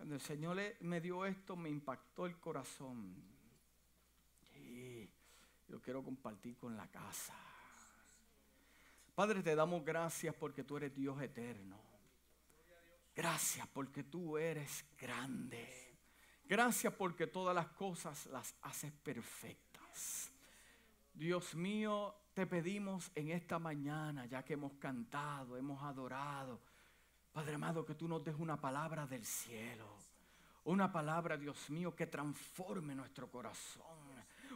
Cuando el Señor me dio esto, me impactó el corazón. Y lo quiero compartir con la casa. Padre, te damos gracias porque tú eres Dios eterno. Gracias porque tú eres grande. Gracias porque todas las cosas las haces perfectas. Dios mío, te pedimos en esta mañana, ya que hemos cantado, hemos adorado, Padre amado, que tú nos des una palabra del cielo. Una palabra, Dios mío, que transforme nuestro corazón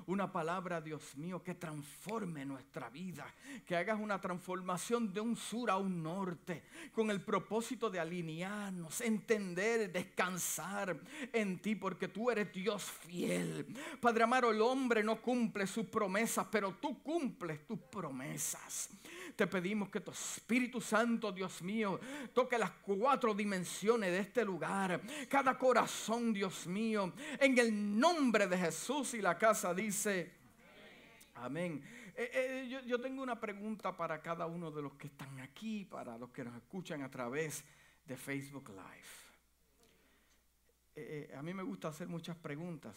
una palabra, Dios mío, que transforme nuestra vida, que hagas una transformación de un sur a un norte, con el propósito de alinearnos, entender, descansar en ti, porque tú eres Dios fiel. Padre amado, el hombre no cumple sus promesas, pero tú cumples tus promesas. Te pedimos que tu Espíritu Santo, Dios mío, toque las cuatro dimensiones de este lugar, cada corazón, Dios mío, en el nombre de Jesús y la casa dice, amén. Eh, eh, yo, tengo una pregunta para cada uno de los que están aquí, para los que nos escuchan a través de Facebook Live. Eh, a mí me gusta hacer muchas preguntas.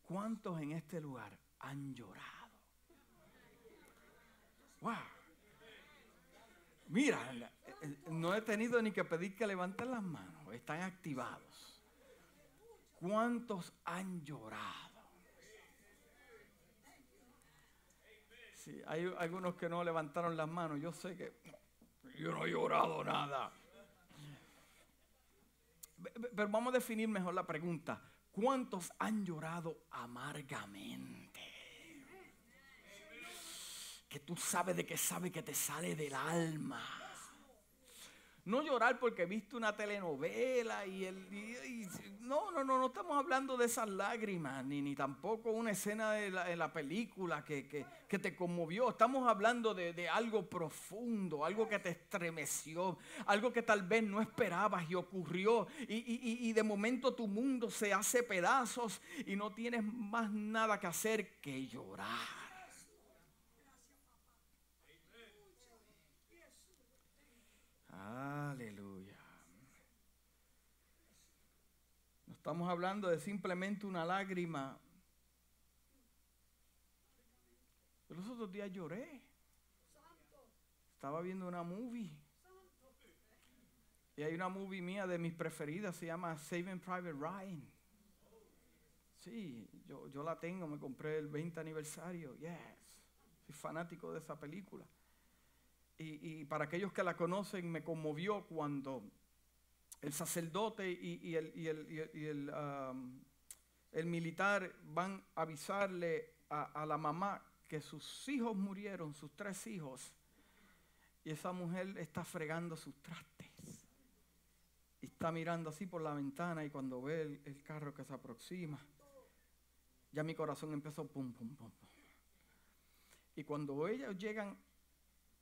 ¿Cuántos en este lugar han llorado? Wow. Mira, no he tenido ni que pedir que levanten las manos, están activados. ¿Cuántos han llorado? Sí, hay algunos que no levantaron las manos. Yo sé que yo no he llorado nada. Pero vamos a definir mejor la pregunta. ¿Cuántos han llorado amargamente? Que tú sabes de que sabe que te sale del alma. No llorar porque viste una telenovela y el... no, no, no, no estamos hablando de esas lágrimas, ni, ni tampoco una escena de la, película que, te conmovió. Estamos hablando de, algo profundo, algo que te estremeció, algo que tal vez no esperabas y ocurrió. Y, y de momento tu mundo se hace pedazos y no tienes más nada que hacer que llorar. Aleluya. No estamos hablando de simplemente una lágrima. los otros días lloré. Estaba viendo una movie. Y hay una movie mía de mis preferidas, se llama Saving Private Ryan. Sí, yo, yo la tengo, me compré el 20 aniversario. Yes. Soy fanático de esa película y, para aquellos que la conocen, me conmovió cuando el sacerdote y, el, um, el, militar van a avisarle a, la mamá que sus hijos murieron, sus tres hijos, y esa mujer está fregando sus trastes. Y está mirando así por la ventana y cuando ve el, el carro que se aproxima, ya mi corazón empezó pum, pum, pum, pum. Y cuando ellos llegan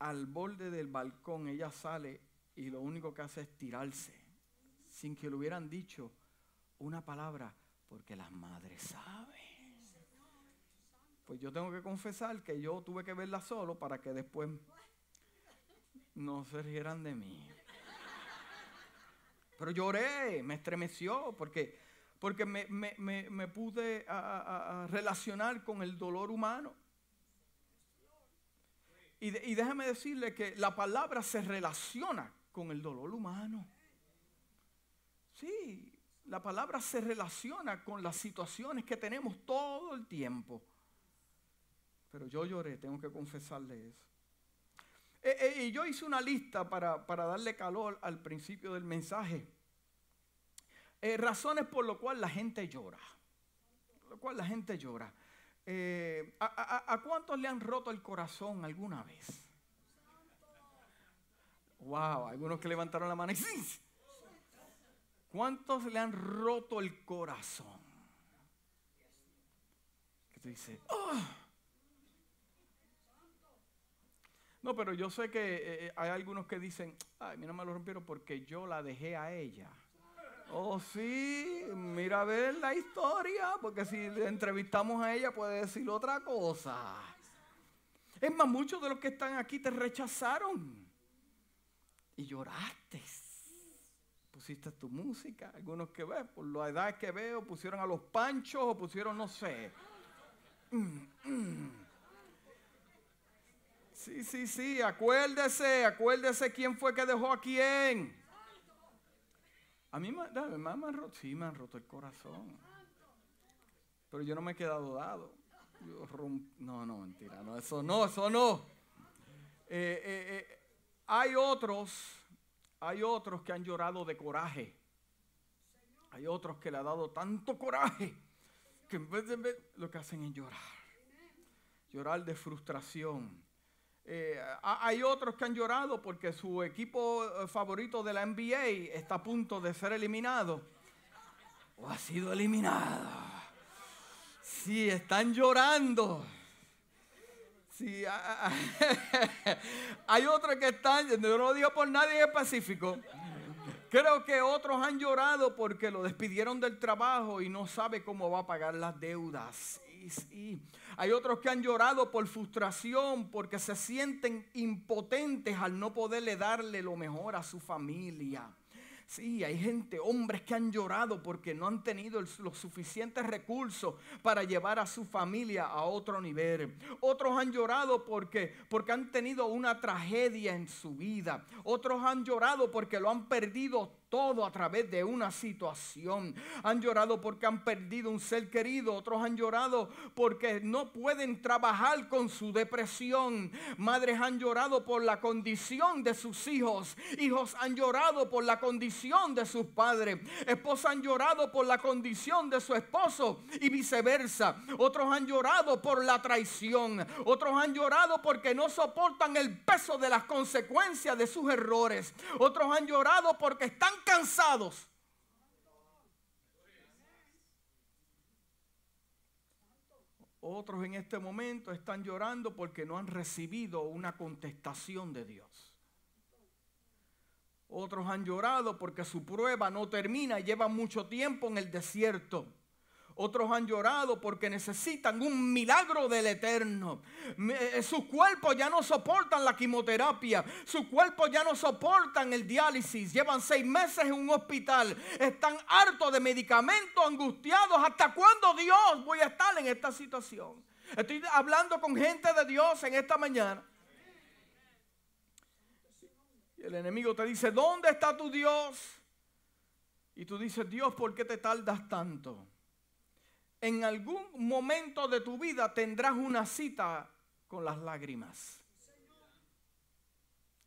al borde del balcón, ella sale y lo único que hace es tirarse, sin que le hubieran dicho una palabra, porque las madres saben. Pues yo tengo que confesar que yo tuve que verla solo para que después no se rieran de mí. Pero lloré, me estremeció, porque, porque me, pude relacionar con el dolor humano. Y, déjame decirle que la palabra se relaciona con el dolor humano. Sí, la palabra se relaciona con las situaciones que tenemos todo el tiempo. Pero yo lloré, tengo que confesarle eso. Eh, eh, y yo hice una lista para, darle calor al principio del mensaje. Eh, razones por lo cual la gente llora. Por lo cual la gente llora. Eh, ¿a, cuántos le han roto el corazón alguna vez? Wow, algunos que levantaron la mano. ¿Cuántos le han roto el corazón? Que tú dices, ah". No, pero yo sé que eh, eh, hay algunos que dicen, ay, no me lo rompieron porque yo la dejé a ella. Oh, sí, mira a ver la historia, porque si le entrevistamos a ella puede decir otra cosa. Es más, muchos de los que están aquí te rechazaron y lloraste. pusiste tu música. Algunos que ves, por la edad que veo, pusieron a los panchos o pusieron, no sé. Sí, sí, sí, acuérdese, acuérdese quién fue que dejó a quién. A mí me, me han roto, sí, me han roto el corazón. Pero yo no me he quedado dado. no, no, mentira, no, eso no, eso no. Eh, eh, eh, hay otros, hay otros que han llorado de coraje. Hay otros que le ha dado tanto coraje que en vez de lo que hacen es llorar. Llorar de frustración. Hay otros que han llorado porque su equipo favorito de la NBA está a punto de ser eliminado o ha sido eliminado. Sí, están llorando. Sí, hay otros que están, no lo digo por nadie específico. Creo que otros han llorado porque lo despidieron del trabajo y no sabe cómo va a pagar las deudas. Y, hay otros que han llorado por frustración porque se sienten impotentes al no poderle darle lo mejor a su familia. Sí, hay gente, hombres que han llorado porque no han tenido los suficientes recursos para llevar a su familia a otro nivel. Otros han llorado porque, porque han tenido una tragedia en su vida. Otros han llorado porque lo han perdido todo a través de una situación. Han llorado porque han perdido un ser querido. Otros han llorado porque no pueden trabajar con su depresión. Madres han llorado por la condición de sus hijos. Hijos han llorado por la condición de sus padres. Esposas han llorado por la condición de su esposo y viceversa. Otros han llorado por la traición. Otros han llorado porque no soportan el peso de las consecuencias de sus errores. Otros han llorado porque están cansados. Otros en este momento están llorando porque no han recibido una contestación de Dios. Otros han llorado porque su prueba no termina y llevan mucho tiempo en el desierto. Otros han llorado porque necesitan un milagro del eterno. Eh, sus cuerpos ya no soportan la quimioterapia. Sus cuerpos ya no soportan el diálisis. Llevan seis meses en un hospital. Están hartos de medicamentos, angustiados. ¿Hasta cuándo Dios voy a estar en esta situación? Estoy hablando con gente de Dios en esta mañana. Y el enemigo te dice, ¿dónde está tu Dios? Y tú dices, Dios, ¿por qué te tardas tanto? En algún momento de tu vida tendrás una cita con las lágrimas.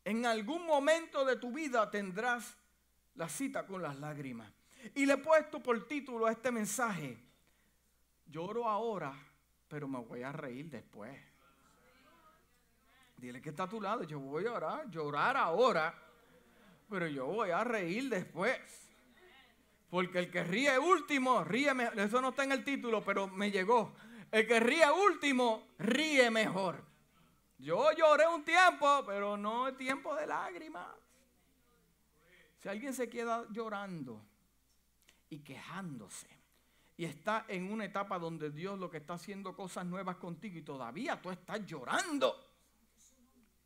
En algún momento de tu vida tendrás la cita con las lágrimas. Y le he puesto por título a este mensaje, lloro ahora, pero me voy a reír después. Dile que está a tu lado, yo voy a llorar, llorar ahora, pero yo voy a reír después. Porque el que ríe último, ríe mejor. Eso no está en el título, pero me llegó. El que ríe último, ríe mejor. Yo lloré un tiempo, pero no es tiempo de lágrimas. Si alguien se queda llorando y quejándose y está en una etapa donde Dios lo que está haciendo cosas nuevas contigo y todavía tú estás llorando,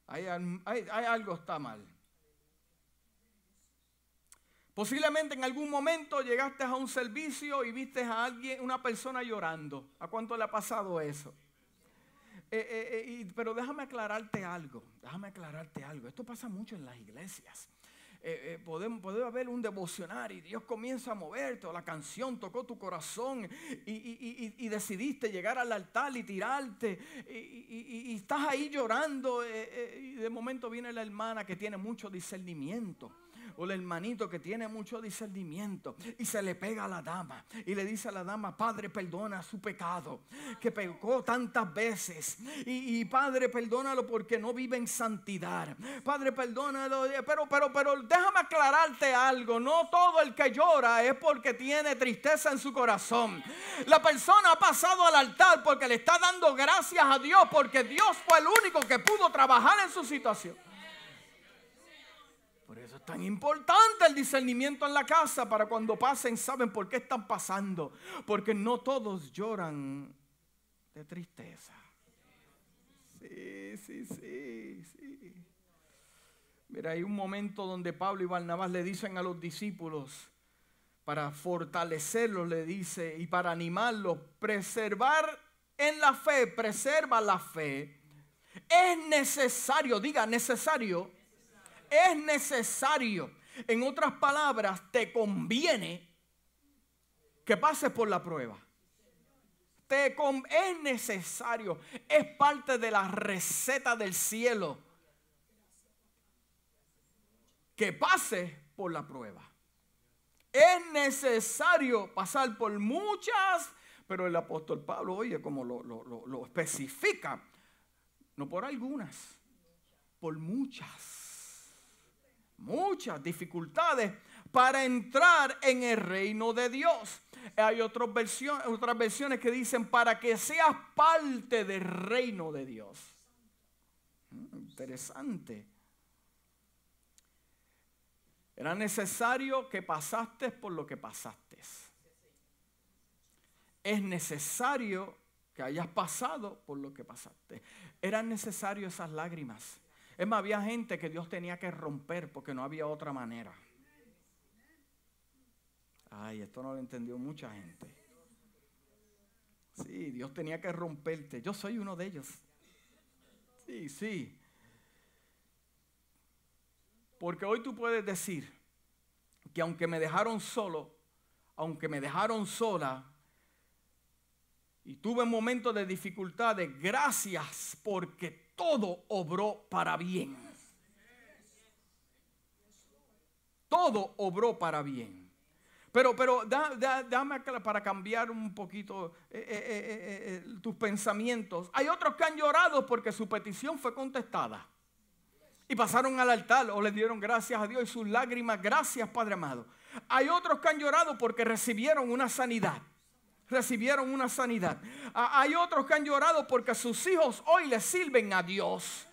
hay, hay algo está mal. Posiblemente en algún momento llegaste a un servicio y viste a alguien, una persona llorando. ¿A cuánto le ha pasado eso? Eh, eh, eh, pero déjame aclararte algo, déjame aclararte algo. Esto pasa mucho en las iglesias. podemos, haber un devocional y Dios comienza a moverte, o la canción tocó tu corazón y, decidiste llegar al altar y tirarte y, estás ahí llorando y de momento viene la hermana que tiene mucho discernimiento o el hermanito que tiene mucho discernimiento y se le pega a la dama y le dice a la dama, Padre, perdona su pecado, que pecó tantas veces. Y, Padre, perdónalo porque no vive en santidad. Padre, perdónalo. Pero, pero, pero déjame aclararte algo. No todo el que llora es porque tiene tristeza en su corazón. La persona ha pasado al altar porque le está dando gracias a Dios porque Dios fue el único que pudo trabajar en su situación. Tan importante el discernimiento en la casa para cuando pasen saben por qué están pasando. Porque no todos lloran de tristeza. Sí, sí, sí, sí. Mira, hay un momento donde Pablo y Barnabás le dicen a los discípulos, para fortalecerlos, le dice, y para animarlos, preservar en la fe, preserva la fe. Es necesario, diga necesario, es necesario. En otras palabras, te conviene que pases por la prueba. Te es necesario, es parte de la receta del cielo que pases por la prueba. Es necesario pasar por muchas, pero el apóstol Pablo, oye, como lo, lo especifica, no por algunas, por muchas, muchas dificultades para entrar en el reino de Dios. Hay otras versiones, que dicen para que seas parte del reino de Dios. Mm, interesante. Era necesario que pasaste por lo que pasaste. Es necesario que hayas pasado por lo que pasaste. Eran necesarias esas lágrimas. Es más, había gente que Dios tenía que romper porque no había otra manera. Ay, esto no lo entendió mucha gente. Sí, Dios tenía que romperte. Yo soy uno de ellos. Sí, sí. Porque hoy tú puedes decir que aunque me dejaron solo, aunque me dejaron sola, y tuve momentos de dificultades, gracias porque todo obró para bien. Todo obró para bien. Pero, pero dame para cambiar un poquito eh, eh, eh, tus pensamientos. Hay otros que han llorado porque su petición fue contestada. Y pasaron al altar o le dieron gracias a Dios y sus lágrimas, gracias Padre amado. Hay otros que han llorado porque recibieron una sanidad. Recibieron una sanidad. Hay otros que han llorado porque sus hijos hoy le sirven a Dios.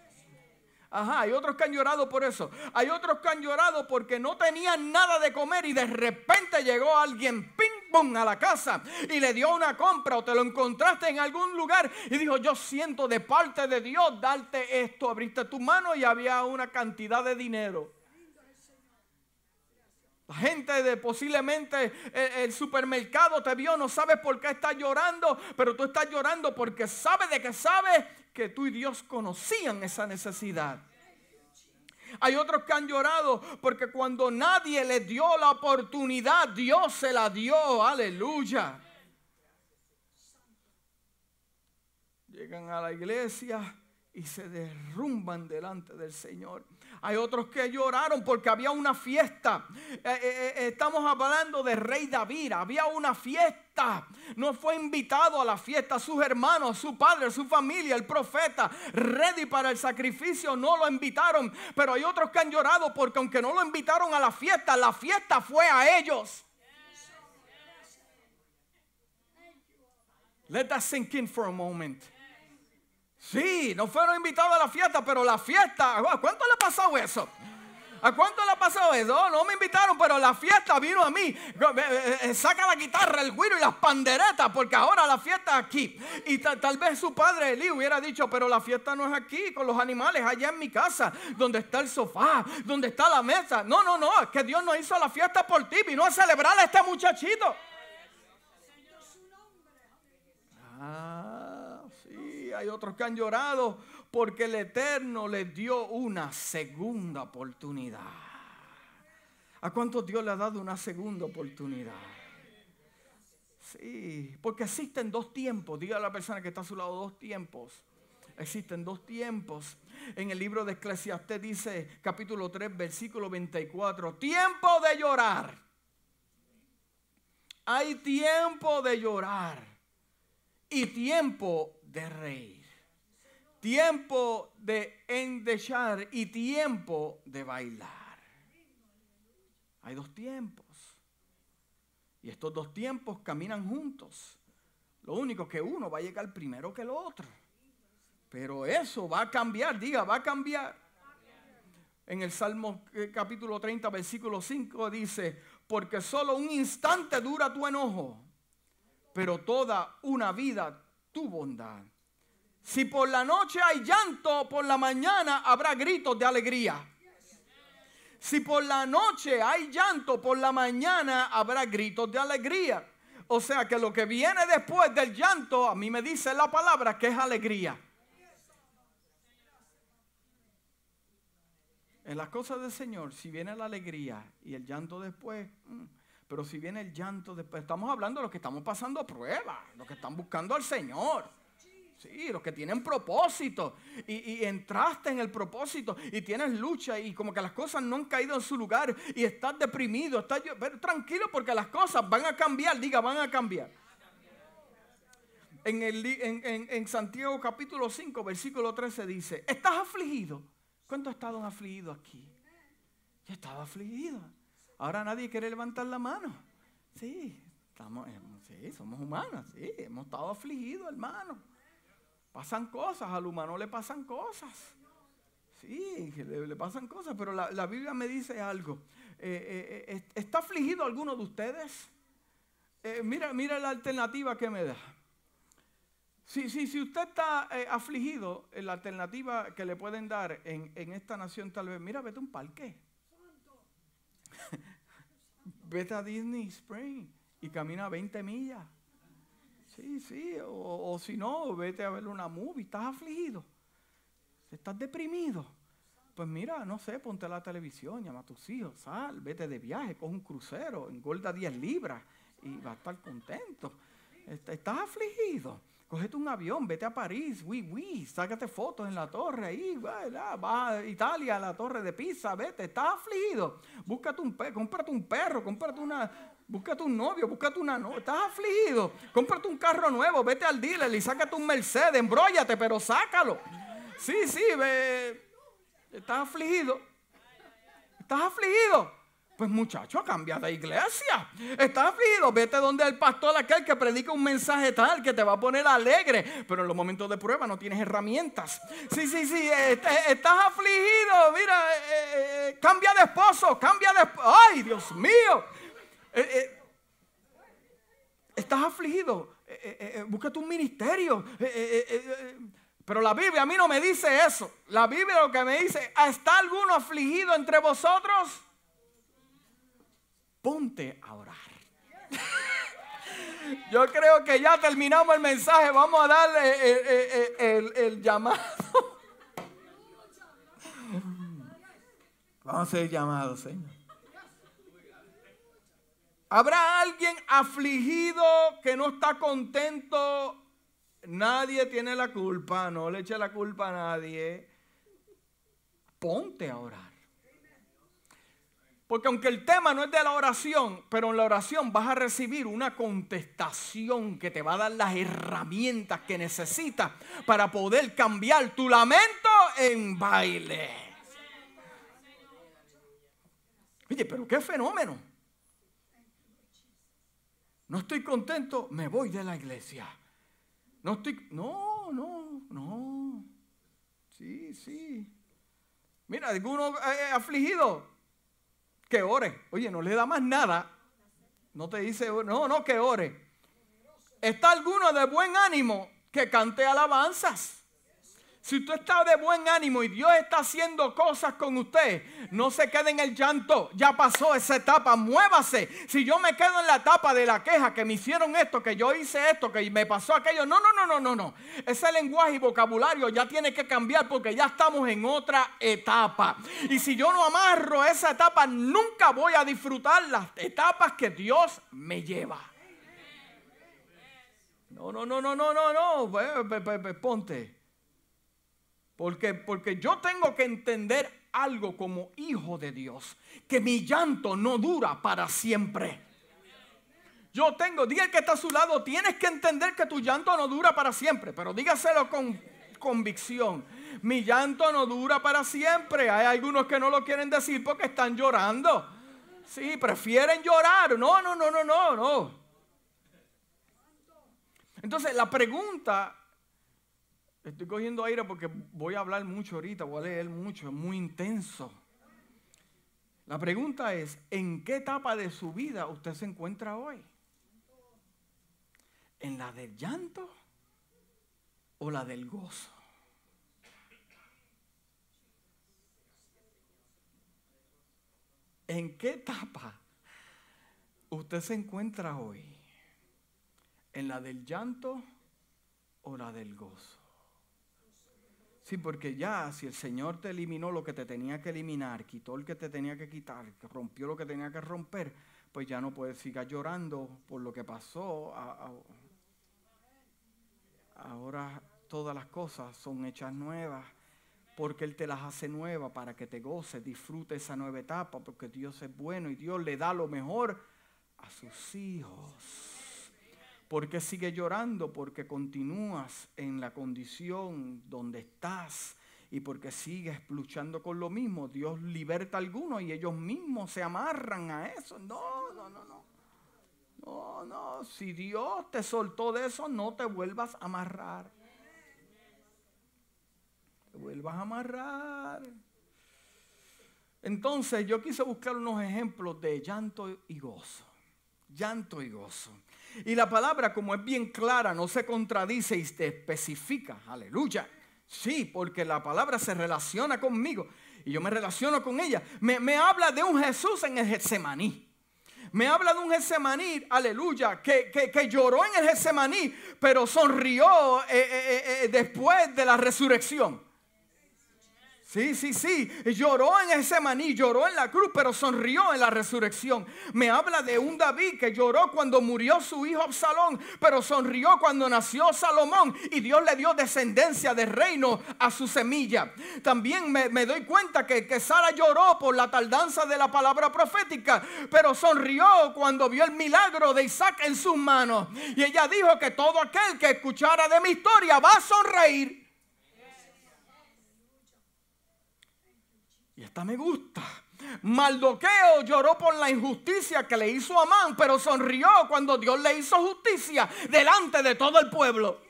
Ajá, hay otros que han llorado por eso. Hay otros que han llorado porque no tenían nada de comer y de repente llegó alguien, ping, pong, a la casa y le dio una compra o te lo encontraste en algún lugar y dijo, yo siento de parte de Dios darte esto. Abriste tu mano y había una cantidad de dinero. La gente de posiblemente el, supermercado te vio, no sabes por qué estás llorando, pero tú estás llorando porque sabes de que sabes que tú y Dios conocían esa necesidad. Hay otros que han llorado porque cuando nadie les dio la oportunidad, Dios se la dio. Aleluya. Llegan a la iglesia y se derrumban delante del Señor. Hay otros que lloraron porque había una fiesta. Eh, eh, eh, estamos hablando de rey David. Había una fiesta. No fue invitado a la fiesta. Sus hermanos, su padre, su familia, el profeta, ready para el sacrificio, no lo invitaron. Pero hay otros que han llorado porque aunque no lo invitaron a la fiesta, la fiesta fue a ellos. Let that sink in for a moment. Sí, no fueron invitados a la fiesta, pero la fiesta, ¿a cuánto le ha pasado eso? ¿A cuánto le ha pasado eso? No, me invitaron, pero la fiesta vino a mí. Eh, eh, saca la guitarra, el güiro y las panderetas, porque ahora la fiesta es aquí. Y tal vez su padre Eli hubiera dicho, pero la fiesta no es aquí, con los animales, allá en mi casa, donde está el sofá, donde está la mesa. No, no, no, es que Dios no hizo la fiesta por ti, vino a celebrar a este muchachito. Ah hay otros que han llorado porque el Eterno les dio una segunda oportunidad. ¿A cuántos Dios le ha dado una segunda oportunidad? Sí, porque existen dos tiempos. Diga a la persona que está a su lado dos tiempos. Existen dos tiempos. En el libro de Eclesiastés dice, capítulo 3, versículo 24, tiempo de llorar. Hay tiempo de llorar y tiempo de reír. Tiempo de endechar y tiempo de bailar. Hay dos tiempos. Y estos dos tiempos caminan juntos. Lo único que uno va a llegar primero que el otro. Pero eso va a cambiar, diga, va a cambiar. En el Salmo eh, capítulo 30, versículo 5 dice, porque solo un instante dura tu enojo, pero toda una vida tu bondad. Si por la noche hay llanto, por la mañana habrá gritos de alegría. Si por la noche hay llanto, por la mañana habrá gritos de alegría. O sea que lo que viene después del llanto, a mí me dice la palabra que es alegría. En las cosas del Señor, si viene la alegría y el llanto después, mm, pero si viene el llanto después, estamos hablando de los que estamos pasando pruebas, los que están buscando al Señor. Sí, los que tienen propósito y, entraste en el propósito y tienes lucha y como que las cosas no han caído en su lugar y estás deprimido, estás tranquilo porque las cosas van a cambiar, diga, van a cambiar. En, Santiago capítulo 5, versículo 13 dice, ¿estás afligido? ¿Cuántos estado afligidos aquí? Yo estaba afligido. Ahora nadie quiere levantar la mano. Sí, estamos, eh, sí, somos humanos, sí, hemos estado afligidos, hermano. Pasan cosas, al humano le pasan cosas. Sí, le, pasan cosas, pero la, Biblia me dice algo. Eh, eh, ¿Está afligido alguno de ustedes? mira, mira la alternativa que me da. Si, si usted está eh, afligido, la alternativa que le pueden dar en, esta nación tal vez, mira, vete a un parque. Vete a Disney Spring y camina 20 millas. Sí, sí, o, si no, vete a ver una movie, estás afligido, estás deprimido. Pues mira, no sé, ponte la televisión, llama a tus hijos, sal, vete de viaje, coge un crucero, engorda 10 libras y va a estar contento. Estás afligido. Cogete un avión, vete a París, oui, sácate fotos en la torre ahí, va, a Italia, a la torre de Pisa, vete, estás afligido. Búscate un perro, cómprate un perro, cómprate una, búscate un novio, búscate una novia, estás afligido. Cómprate un carro nuevo, vete al dealer y sácate un Mercedes, embróllate, pero sácalo. Sí, sí, estás afligido. Estás afligido. Pues muchacho, cambia de iglesia. Estás afligido, vete donde el pastor aquel que predica un mensaje tal que te va a poner alegre, pero en los momentos de prueba no tienes herramientas. Sí, sí, sí, este, estás afligido, mira, eh, eh, eh, cambia de esposo, cambia de... ¡Ay, Dios mío! estás afligido, búscate un ministerio. pero la Biblia a mí no me dice eso. La Biblia lo que me dice, ¿está alguno afligido entre vosotros? Ponte a orar. Yo creo que ya terminamos el mensaje. Vamos a darle eh, eh, eh, el, llamado. Vamos a hacer llamado, Señor. ¿Habrá alguien afligido que no está contento? Nadie tiene la culpa, no le eche la culpa a nadie. Ponte a orar. Porque aunque el tema no es de la oración, pero en la oración vas a recibir una contestación que te va a dar las herramientas que necesitas para poder cambiar tu lamento en baile. Oye, pero qué fenómeno. No estoy contento, me voy de la iglesia. No estoy, no, no, no. Sí, sí. Mira, algunos eh, afligidos que ore. Oye, no le da más nada. No te dice, no, no, que ore. ¿Está alguno de buen ánimo que cante alabanzas? Si usted está de buen ánimo y Dios está haciendo cosas con usted, no se quede en el llanto. Ya pasó esa etapa, muévase. Si yo me quedo en la etapa de la queja, que me hicieron esto, que yo hice esto, que me pasó aquello. No, no, no, no, no, no. Ese lenguaje y vocabulario ya tiene que cambiar porque ya estamos en otra etapa. Y si yo no amarro esa etapa, nunca voy a disfrutar las etapas que Dios me lleva. No, no, no, no, no, no, no. Ponte. Porque, porque yo tengo que entender algo como hijo de Dios, que mi llanto no dura para siempre. Yo tengo, diga que está a su lado, tienes que entender que tu llanto no dura para siempre, pero dígaselo con convicción. Mi llanto no dura para siempre. Hay algunos que no lo quieren decir porque están llorando. Sí, prefieren llorar. No, no, no, no, no, no. Entonces la pregunta Estoy cogiendo aire porque voy a hablar mucho ahorita, voy a leer mucho, es muy intenso. La pregunta es, ¿en qué etapa de su vida usted se encuentra hoy? ¿En la del llanto o la del gozo? ¿En qué etapa usted se encuentra hoy? ¿En la del llanto o la del gozo? Sí, porque ya si el Señor te eliminó lo que te tenía que eliminar, quitó el que te tenía que quitar, rompió lo que tenía que romper, pues ya no puedes seguir llorando por lo que pasó. Ahora todas las cosas son hechas nuevas porque Él te las hace nuevas para que te goces, disfrute esa nueva etapa, porque Dios es bueno y Dios le da lo mejor a sus hijos. ¿Por qué sigue llorando? Porque continúas en la condición donde estás y porque sigues luchando con lo mismo. Dios liberta a algunos y ellos mismos se amarran a eso. No, no, no, no. No, no. Si Dios te soltó de eso, no te vuelvas a amarrar. Te vuelvas a amarrar. Entonces yo quise buscar unos ejemplos de llanto y gozo. Llanto y gozo. Y la palabra, como es bien clara, no se contradice y te especifica. Aleluya. Sí, porque la palabra se relaciona conmigo y yo me relaciono con ella. Me, habla de un Jesús en el Getsemaní. Me habla de un Getsemaní, aleluya, que, que, lloró en el Getsemaní, pero sonrió eh, eh, eh, después de la resurrección. Sí, sí, sí. Lloró en ese maní, lloró en la cruz, pero sonrió en la resurrección. Me habla de un David que lloró cuando murió su hijo Absalón, pero sonrió cuando nació Salomón y Dios le dio descendencia de reino a su semilla. También me, doy cuenta que, que Sara lloró por la tardanza de la palabra profética, pero sonrió cuando vio el milagro de Isaac en sus manos. Y ella dijo que todo aquel que escuchara de mi historia va a sonreír. Me gusta. Maldoqueo lloró por la injusticia que le hizo Amán, pero sonrió cuando Dios le hizo justicia delante de todo el pueblo.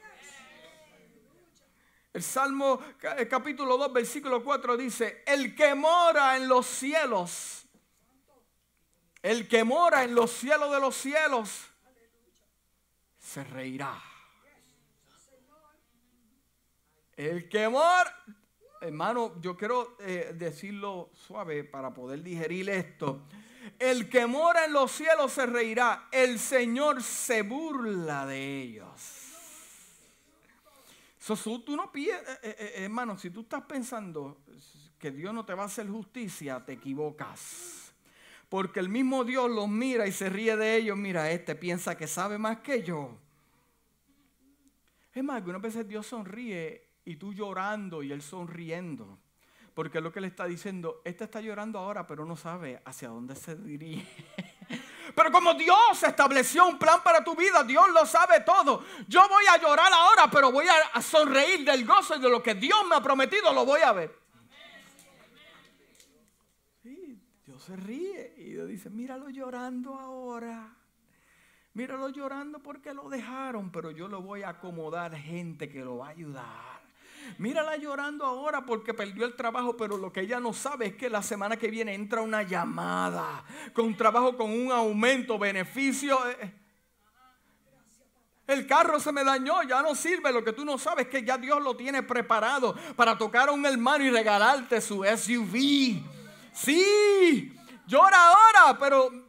El Salmo capítulo 2, versículo 4 dice, el que mora en los cielos, el que mora en los cielos de los cielos, se reirá. El que mora, hermano, yo quiero eh, decirlo suave para poder digerir esto. El que mora en los cielos se reirá, el Señor se burla de ellos. tú no eh, eh, hermano, si tú estás pensando que Dios no te va a hacer justicia, te equivocas. Porque el mismo Dios los mira y se ríe de ellos. Mira, este piensa que sabe más que yo. Es más, algunas veces Dios sonríe y tú llorando y él sonriendo. Porque lo que le está diciendo, este está llorando ahora, pero no sabe hacia dónde se dirige. Pero como Dios estableció un plan para tu vida, Dios lo sabe todo. Yo voy a llorar ahora, pero voy a sonreír del gozo y de lo que Dios me ha prometido, lo voy a ver. Sí, Dios se ríe y dice, míralo llorando ahora. Míralo llorando porque lo dejaron, pero yo lo voy a acomodar gente que lo va a ayudar. Mírala llorando ahora porque perdió el trabajo, pero lo que ella no sabe es que la semana que viene entra una llamada con trabajo con un aumento, beneficio. Eh, el carro se me dañó, ya no sirve. Lo que tú no sabes es que ya Dios lo tiene preparado para tocar a un hermano y regalarte su SUV. Sí, llora ahora, pero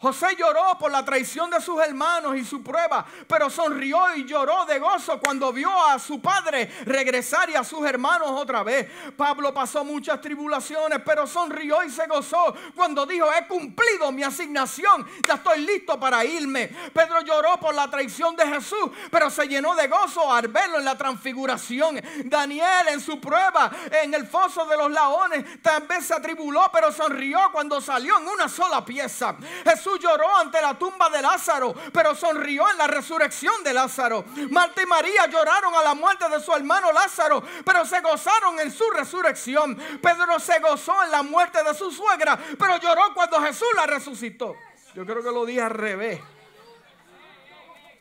José lloró por la traición de sus hermanos y su prueba, pero sonrió y lloró de gozo cuando vio a su padre regresar y a sus hermanos otra vez. Pablo pasó muchas tribulaciones, pero sonrió y se gozó cuando dijo, he cumplido mi asignación, ya estoy listo para irme. Pedro lloró por la traición de Jesús, pero se llenó de gozo al verlo en la transfiguración. Daniel en su prueba en el foso de los laones también se atribuló, pero sonrió cuando salió en una sola pieza. Jesús lloró ante la tumba de Lázaro, pero sonrió en la resurrección de Lázaro. Marta y María lloraron a la muerte de su hermano Lázaro, pero se gozaron en su resurrección. Pedro se gozó en la muerte de su suegra, pero lloró cuando Jesús la resucitó. Yo creo que lo dije al revés.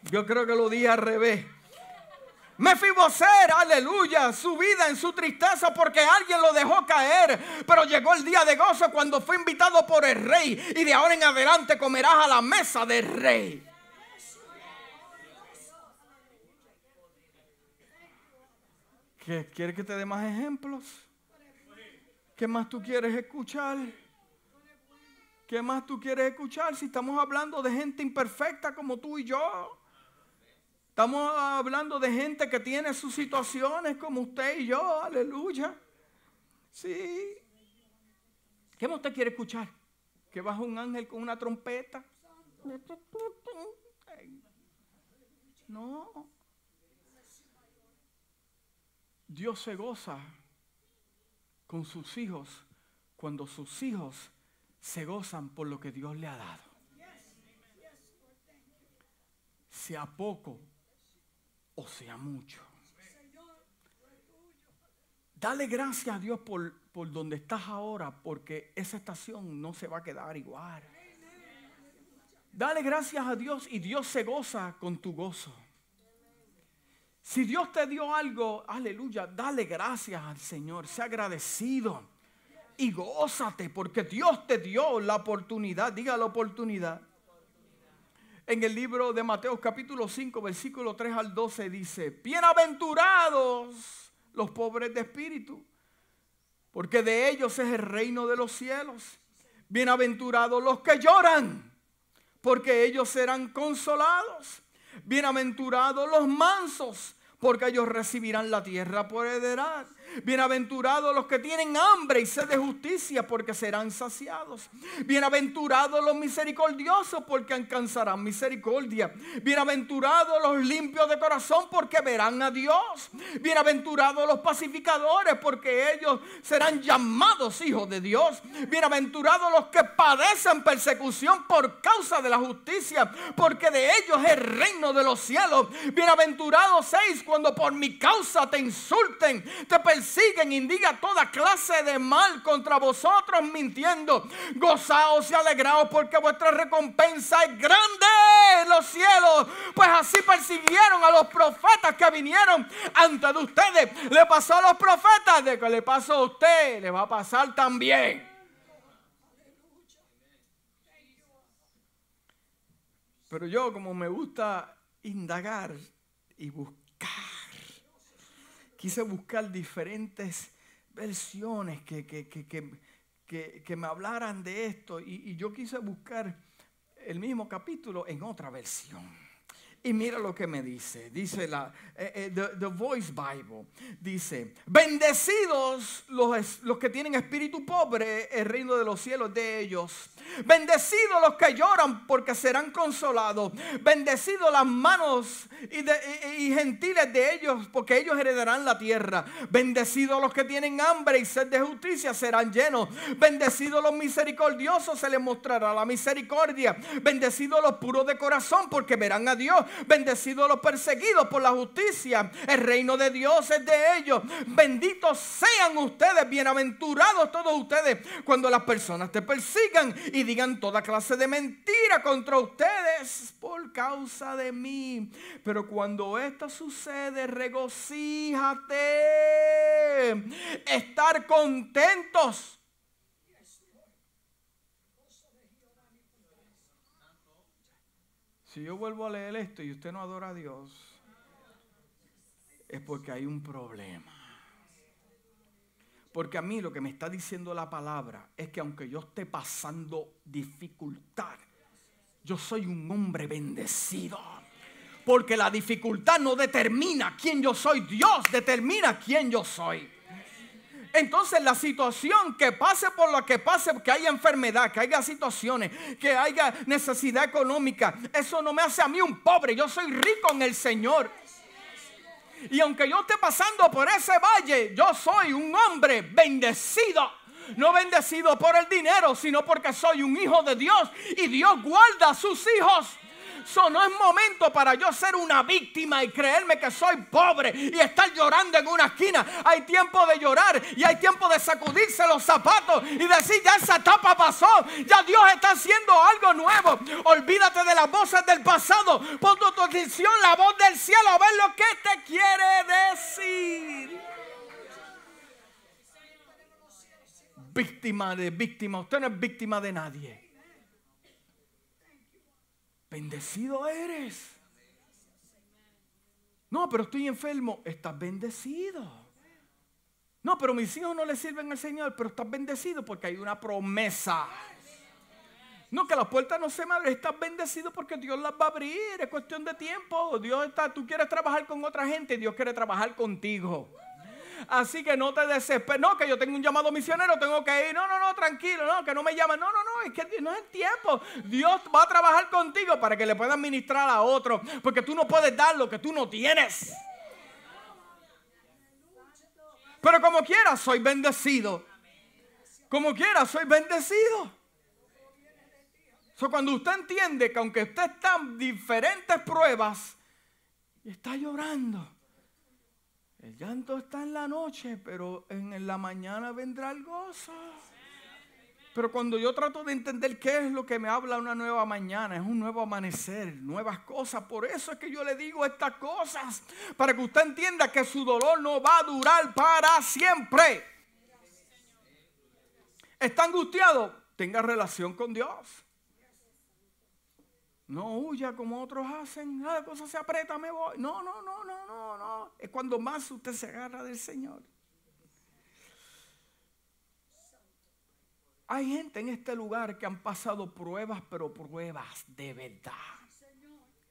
Yo creo que lo dije al revés. Mefiboset, aleluya, su vida en su tristeza porque alguien lo dejó caer. Pero llegó el día de gozo cuando fue invitado por el rey. Y de ahora en adelante comerás a la mesa del rey. ¿Qué, ¿Quieres que te dé más ejemplos? ¿Qué más tú quieres escuchar? ¿Qué más tú quieres escuchar si estamos hablando de gente imperfecta como tú y yo? Estamos hablando de gente que tiene sus situaciones como usted y yo, aleluya. Sí. ¿Qué más usted quiere escuchar? Que baja un ángel con una trompeta. No. Dios se goza con sus hijos cuando sus hijos se gozan por lo que Dios le ha dado. Sea poco o sea mucho. Dale gracias a Dios por, por donde estás ahora, porque esa estación no se va a quedar igual. Dale gracias a Dios y Dios se goza con tu gozo. Si Dios te dio algo, aleluya, dale gracias al Señor, sea agradecido y gózate porque Dios te dio la oportunidad, diga la oportunidad. En el libro de Mateo capítulo 5, versículo 3 al 12 dice, bienaventurados los pobres de espíritu, porque de ellos es el reino de los cielos. Bienaventurados los que lloran, porque ellos serán consolados. Bienaventurados los mansos, porque ellos recibirán la tierra por heredad. Bienaventurados los que tienen hambre y sed de justicia, porque serán saciados. Bienaventurados los misericordiosos, porque alcanzarán misericordia. Bienaventurados los limpios de corazón, porque verán a Dios. Bienaventurados los pacificadores, porque ellos serán llamados hijos de Dios. Bienaventurados los que padecen persecución por causa de la justicia, porque de ellos es el reino de los cielos. Bienaventurados seis cuando por mi causa te insulten, te persiguen, indiga toda clase de mal contra vosotros mintiendo. Gozaos y alegraos porque vuestra recompensa es grande en los cielos. Pues así persiguieron a los profetas que vinieron antes de ustedes. Le pasó a los profetas de que le pasó a usted, le va a pasar también. Pero yo como me gusta indagar y buscar quise buscar diferentes versiones que, que, me hablaran de esto y yo quise buscar el mismo capítulo en otra versión. Y mira lo que me dice. Dice la eh, eh, the, Voice Bible. Dice, bendecidos los, los, que tienen espíritu pobre, el reino de los cielos de ellos. Bendecidos los que lloran porque serán consolados. Bendecidos las manos y, y, gentiles de ellos porque ellos heredarán la tierra. Bendecidos los que tienen hambre y sed de justicia serán llenos. Bendecidos los misericordiosos se les mostrará la misericordia. Bendecidos los puros de corazón porque verán a Dios. Bendecidos los perseguidos por la justicia. El reino de Dios es de ellos. Benditos sean ustedes, bienaventurados todos ustedes, cuando las personas te persigan y digan toda clase de mentira contra ustedes por causa de mí. Pero cuando esto sucede, regocíjate. Estar contentos Si yo vuelvo a leer esto y usted no adora a Dios, es porque hay un problema. Porque a mí lo que me está diciendo la palabra es que aunque yo esté pasando dificultad, yo soy un hombre bendecido. Porque la dificultad no determina quién yo soy, Dios determina quién yo soy. Entonces la situación que pase por lo que pase, que haya enfermedad, que haya situaciones, que haya necesidad económica, eso no me hace a mí un pobre. Yo soy rico en el Señor. Y aunque yo esté pasando por ese valle, yo soy un hombre bendecido. No bendecido por el dinero, sino porque soy un hijo de Dios. Y Dios guarda a sus hijos no es momento para yo ser una víctima y creerme que soy pobre y estar llorando en una esquina. Hay tiempo de llorar y hay tiempo de sacudirse los zapatos y decir, ya esa etapa pasó, ya Dios está haciendo algo nuevo. Olvídate de las voces del pasado, pon tu atención la voz del cielo a ver lo que te quiere decir. Víctima de víctima, usted no es víctima de nadie. Bendecido eres. No, pero estoy enfermo. Estás bendecido. No, pero mis hijos no le sirven al Señor, pero estás bendecido porque hay una promesa. No, que las puertas no se me abren, estás bendecido porque Dios las va a abrir, es cuestión de tiempo. Dios está, tú quieres trabajar con otra gente, Dios quiere trabajar contigo. Así que no te desesperes. No, que yo tengo un llamado misionero, tengo que ir. No, no, no, tranquilo, no, que no me llamen. No, no, no, es que no es el tiempo. Dios va a trabajar contigo para que le puedas ministrar a otro. Porque tú no puedes dar lo que tú no tienes. Pero como quiera, soy bendecido. Como quiera, soy bendecido. Cuando usted entiende que aunque usted está en diferentes pruebas está llorando, el llanto está en la noche, pero en la mañana vendrá el gozo. Pero cuando yo trato de entender qué es lo que me habla una nueva mañana, es un nuevo amanecer, nuevas cosas. Por eso es que yo le digo estas cosas, para que usted entienda que su dolor no va a durar para siempre. ¿Está angustiado? Tenga relación con Dios. No huya como otros hacen. Ah, la cosa se aprieta, me voy. No, no, no, no, no, no. Es cuando más usted se agarra del Señor. Hay gente en este lugar que han pasado pruebas, pero pruebas de verdad.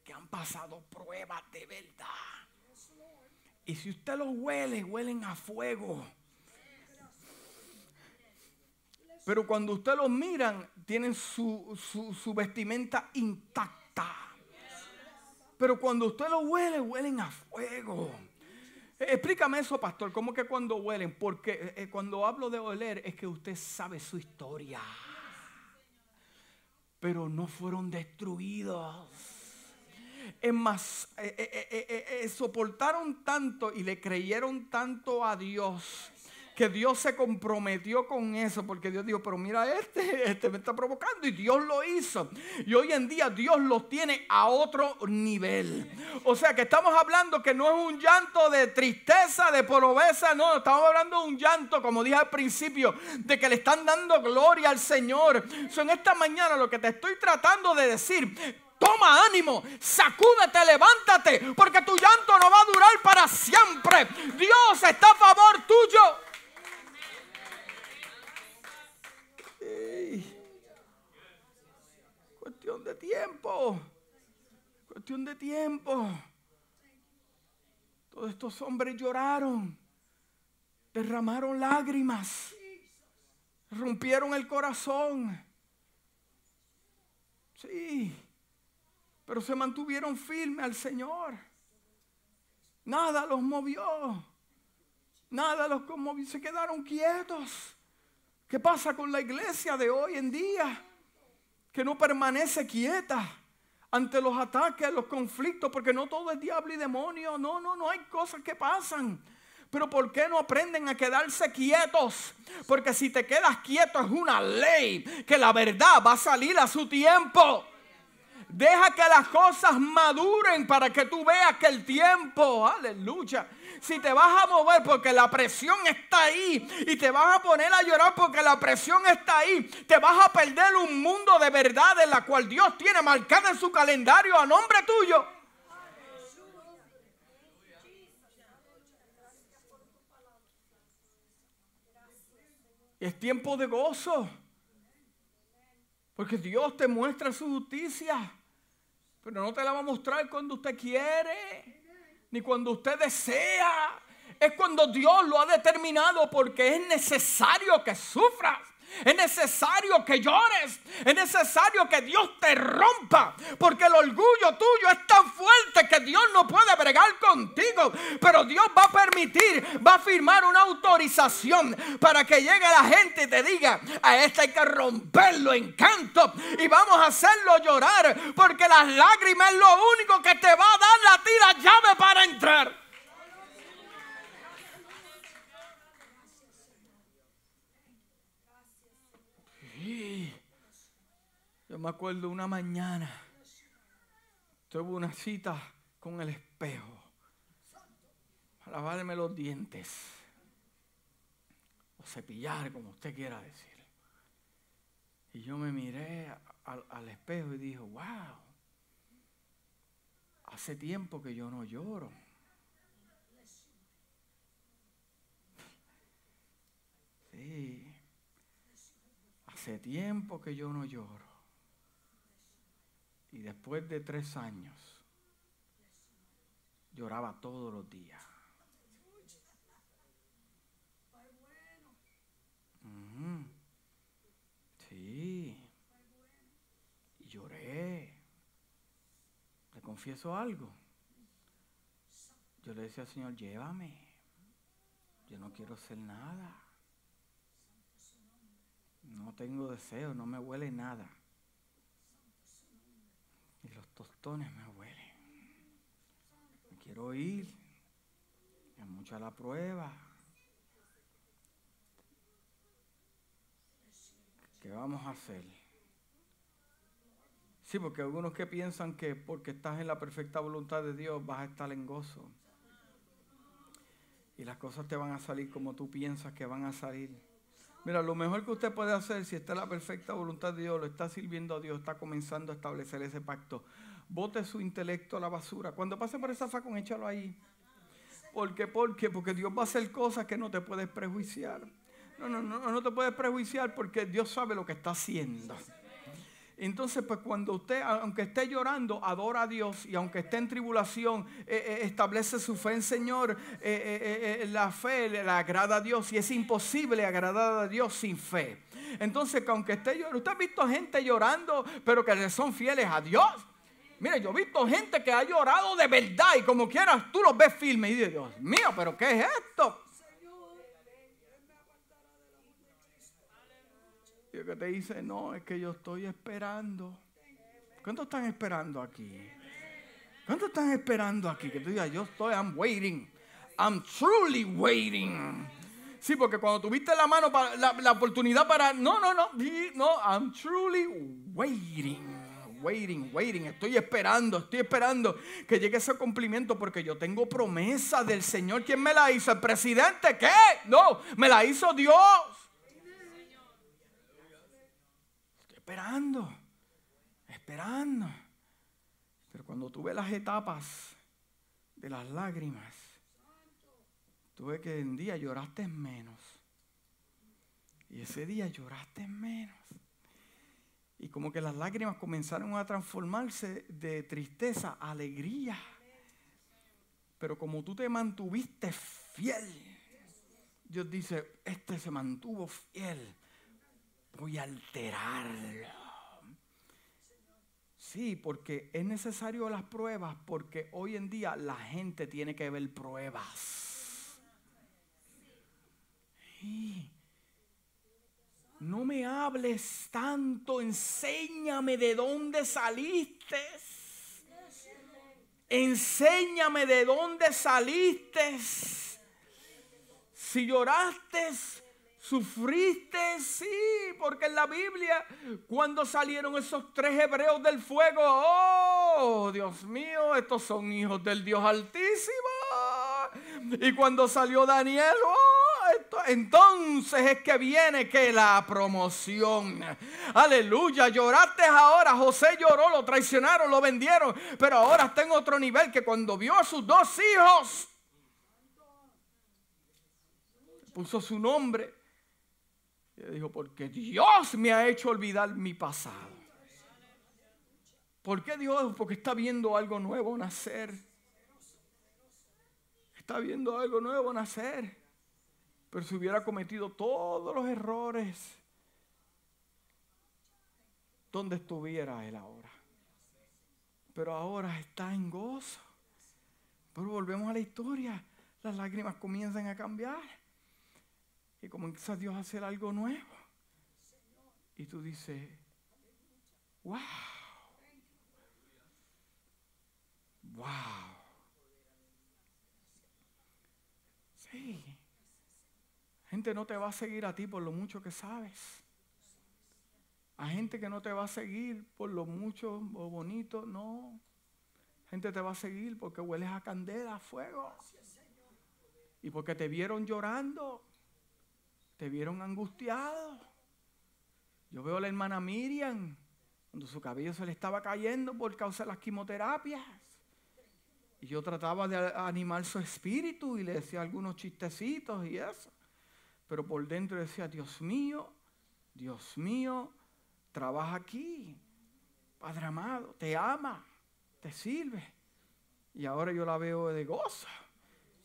Que han pasado pruebas de verdad. Y si usted los huele, huelen a fuego. Pero cuando usted los miran, tienen su, vestimenta intacta. Pero cuando usted los huele, huelen a fuego. Explícame eso, pastor. ¿Cómo que cuando huelen? Porque eh, eh, cuando hablo de oler es que usted sabe su historia. Pero no fueron destruidos. Es más, eh, soportaron tanto y le creyeron tanto a Dios que Dios se comprometió con eso, porque Dios dijo, pero mira este, este me está provocando y Dios lo hizo. Y hoy en día Dios lo tiene a otro nivel. O sea que estamos hablando que no es un llanto de tristeza, de pobreza, no, estamos hablando de un llanto, como dije al principio, de que le están dando gloria al Señor. So, en esta mañana lo que te estoy tratando de decir, Toma ánimo, sacúdete, levántate, porque tu llanto no va a durar para siempre. Dios está a favor tuyo. Cuestión de tiempo. Cuestión de tiempo. Todos estos hombres lloraron. Derramaron lágrimas. Rompieron el corazón. Sí. Pero se mantuvieron firmes al Señor. Nada los movió. Nada los conmovió. Se quedaron quietos. ¿Qué pasa con la iglesia de hoy en día? Que no permanece quieta ante los ataques, los conflictos, porque no todo es diablo y demonio. No, no, no hay cosas que pasan. Pero ¿por qué no aprenden a quedarse quietos? Porque si te quedas quieto es una ley que la verdad va a salir a su tiempo. Deja que las cosas maduren para que tú veas que el tiempo, aleluya, si te vas a mover porque la presión está ahí y te vas a poner a llorar porque la presión está ahí, te vas a perder un mundo de verdad en la cual Dios tiene marcada en su calendario a nombre tuyo. Es tiempo de gozo. Porque Dios te muestra su justicia. Pero no te la va a mostrar cuando usted quiere, ni cuando usted desea. Es cuando Dios lo ha determinado porque es necesario que sufras. Es necesario que llores. Es necesario que Dios te rompa. Porque el orgullo tuyo es tan fuerte que Dios no puede bregar contigo. Pero Dios va a permitir, va a firmar una autorización para que llegue la gente y te diga, a este hay que romperlo en canto. Y vamos a hacerlo llorar. Porque las lágrimas es lo único que te va a dar la tira llave para entrar. Yo me acuerdo una mañana, tuve una cita con el espejo para lavarme los dientes o cepillar, como usted quiera decir. Y yo me miré al, al espejo y dije, wow, hace tiempo que yo no lloro. Sí. Hace tiempo que yo no lloro. Y después de tres años, lloraba todos los días. Sí. Y lloré. Le confieso algo. Yo le decía al Señor, llévame. Yo no quiero hacer nada. No tengo deseo, no me huele nada. Y los tostones me huelen. Me quiero ir. Es mucha la prueba. ¿Qué vamos a hacer? Sí, porque algunos que piensan que porque estás en la perfecta voluntad de Dios vas a estar en gozo. Y las cosas te van a salir como tú piensas que van a salir. Mira, lo mejor que usted puede hacer si está en la perfecta voluntad de Dios, lo está sirviendo a Dios, está comenzando a establecer ese pacto. Bote su intelecto a la basura. Cuando pase por esa facón, échalo ahí. ¿Por qué? ¿Por qué? Porque Dios va a hacer cosas que no te puedes prejuiciar. No, no, no, no te puedes prejuiciar porque Dios sabe lo que está haciendo. Entonces, pues cuando usted, aunque esté llorando, adora a Dios y aunque esté en tribulación, eh, eh, establece su fe en Señor, eh, la fe le agrada a Dios y es imposible agradar a Dios sin fe. Entonces, que aunque esté llorando, usted ha visto gente llorando, pero que son fieles a Dios. Mire, yo he visto gente que ha llorado de verdad y como quieras, tú los ves firmes y dices, Dios mío, pero ¿qué es esto? Que te dice, no, es que yo estoy esperando. ¿Cuántos están esperando aquí? ¿Cuántos están esperando aquí? Que tú digas, yo estoy, I'm waiting. I'm truly waiting. Sí, porque cuando tuviste la mano, para, la, oportunidad para, no, no, no, no, I'm truly waiting. Waiting, waiting, estoy esperando, estoy esperando que llegue ese cumplimiento porque yo tengo promesa del Señor. ¿Quién me la hizo? ¿El presidente? ¿Qué? No, me la hizo Dios. Esperando, esperando. Pero cuando tuve las etapas de las lágrimas, tuve que un día lloraste menos. Y ese día lloraste menos. Y como que las lágrimas comenzaron a transformarse de tristeza a alegría. Pero como tú te mantuviste fiel, Dios dice, este se mantuvo fiel voy a alterarlo. Sí, porque es necesario las pruebas, porque hoy en día la gente tiene que ver pruebas. No me hables tanto, enséñame de dónde saliste. Enséñame de dónde saliste. Si lloraste, Sufriste, sí, porque en la Biblia, cuando salieron esos tres hebreos del fuego, oh, Dios mío, estos son hijos del Dios Altísimo. Y cuando salió Daniel, oh, entonces es que viene que la promoción. Aleluya, lloraste ahora. José lloró, lo traicionaron, lo vendieron. Pero ahora está en otro nivel que cuando vio a sus dos hijos, puso su nombre y dijo, porque Dios me ha hecho olvidar mi pasado. ¿Por qué Dios? Porque está viendo algo nuevo nacer. Está viendo algo nuevo nacer. Pero si hubiera cometido todos los errores, ¿dónde estuviera él ahora? Pero ahora está en gozo. Pero volvemos a la historia. Las lágrimas comienzan a cambiar. Y comienza Dios a hacer algo nuevo. Y tú dices, wow. Wow. Sí. Gente no te va a seguir a ti por lo mucho que sabes. A gente que no te va a seguir por lo mucho o bonito, no. Gente te va a seguir porque hueles a candela, a fuego. Y porque te vieron llorando te vieron angustiado. Yo veo a la hermana Miriam, cuando su cabello se le estaba cayendo por causa de las quimioterapias. Y yo trataba de animar su espíritu y le decía algunos chistecitos y eso. Pero por dentro decía, Dios mío, Dios mío, trabaja aquí. Padre amado, te ama, te sirve. Y ahora yo la veo de gozo.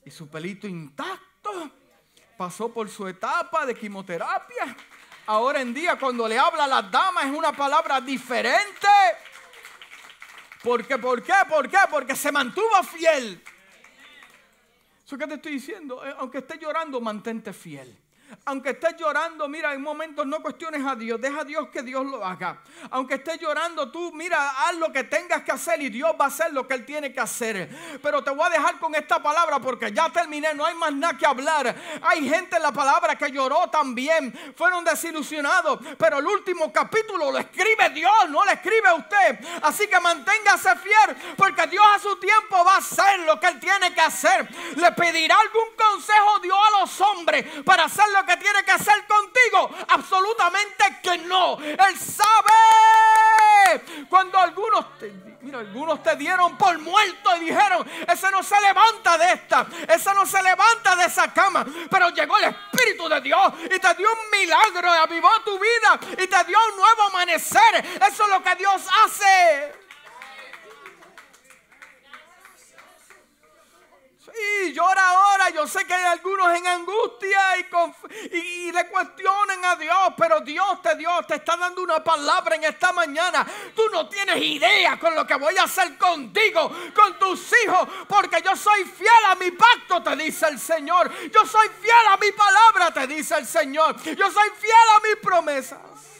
Y su pelito intacto. Pasó por su etapa de quimioterapia. Ahora en día cuando le habla a las damas es una palabra diferente. ¿Por qué? ¿Por qué? ¿Por qué? Porque se mantuvo fiel. ¿Eso qué te estoy diciendo? Eh, aunque estés llorando, mantente fiel. Aunque estés llorando, mira, en momentos no cuestiones a Dios, deja a Dios que Dios lo haga. Aunque estés llorando, tú mira, haz lo que tengas que hacer y Dios va a hacer lo que Él tiene que hacer. Pero te voy a dejar con esta palabra porque ya terminé, no hay más nada que hablar. Hay gente en la palabra que lloró también, fueron desilusionados, pero el último capítulo lo escribe Dios, no lo escribe usted. Así que manténgase fiel porque Dios a su tiempo va a hacer lo que Él tiene que hacer. Le pedirá algún consejo Dios a los hombres para hacer que tiene que hacer contigo? Absolutamente que no. Él sabe. Cuando algunos te, mira, algunos te dieron por muerto y dijeron, ese no se levanta de esta, ese no se levanta de esa cama. Pero llegó el Espíritu de Dios y te dio un milagro y avivó tu vida y te dio un nuevo amanecer. Eso es lo que Dios hace. Y llora ahora. Yo sé que hay algunos en angustia y, y, le cuestionan a Dios, pero Dios te dio, te está dando una palabra en esta mañana. Tú no tienes idea con lo que voy a hacer contigo, con tus hijos, porque yo soy fiel a mi pacto, te dice el Señor. Yo soy fiel a mi palabra, te dice el Señor. Yo soy fiel a mis promesas.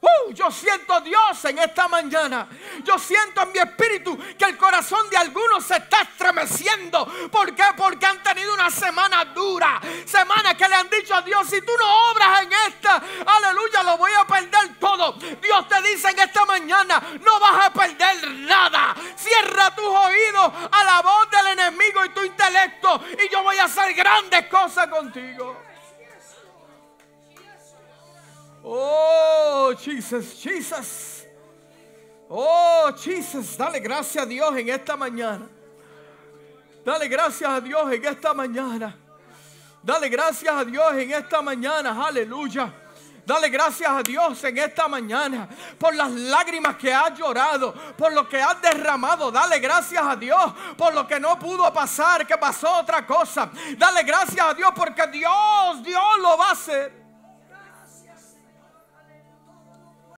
Uh, yo siento Dios en esta mañana. Yo siento en mi espíritu que el corazón de algunos se está estremeciendo. ¿Por qué? Porque han tenido una semana dura. Semana que le han dicho a Dios, si tú no obras en esta, aleluya, lo voy a perder todo. Dios te dice en esta mañana, no vas a perder nada. Cierra tus oídos a la voz del enemigo y tu intelecto. Y yo voy a hacer grandes cosas contigo. Oh, Jesus, Jesus. Oh, Jesus, dale gracias a Dios en esta mañana. Dale gracias a Dios en esta mañana. Dale gracias a Dios en esta mañana. Aleluya. Dale gracias a Dios en esta mañana por las lágrimas que has llorado, por lo que has derramado. Dale gracias a Dios por lo que no pudo pasar, que pasó otra cosa. Dale gracias a Dios porque Dios, Dios lo va a hacer.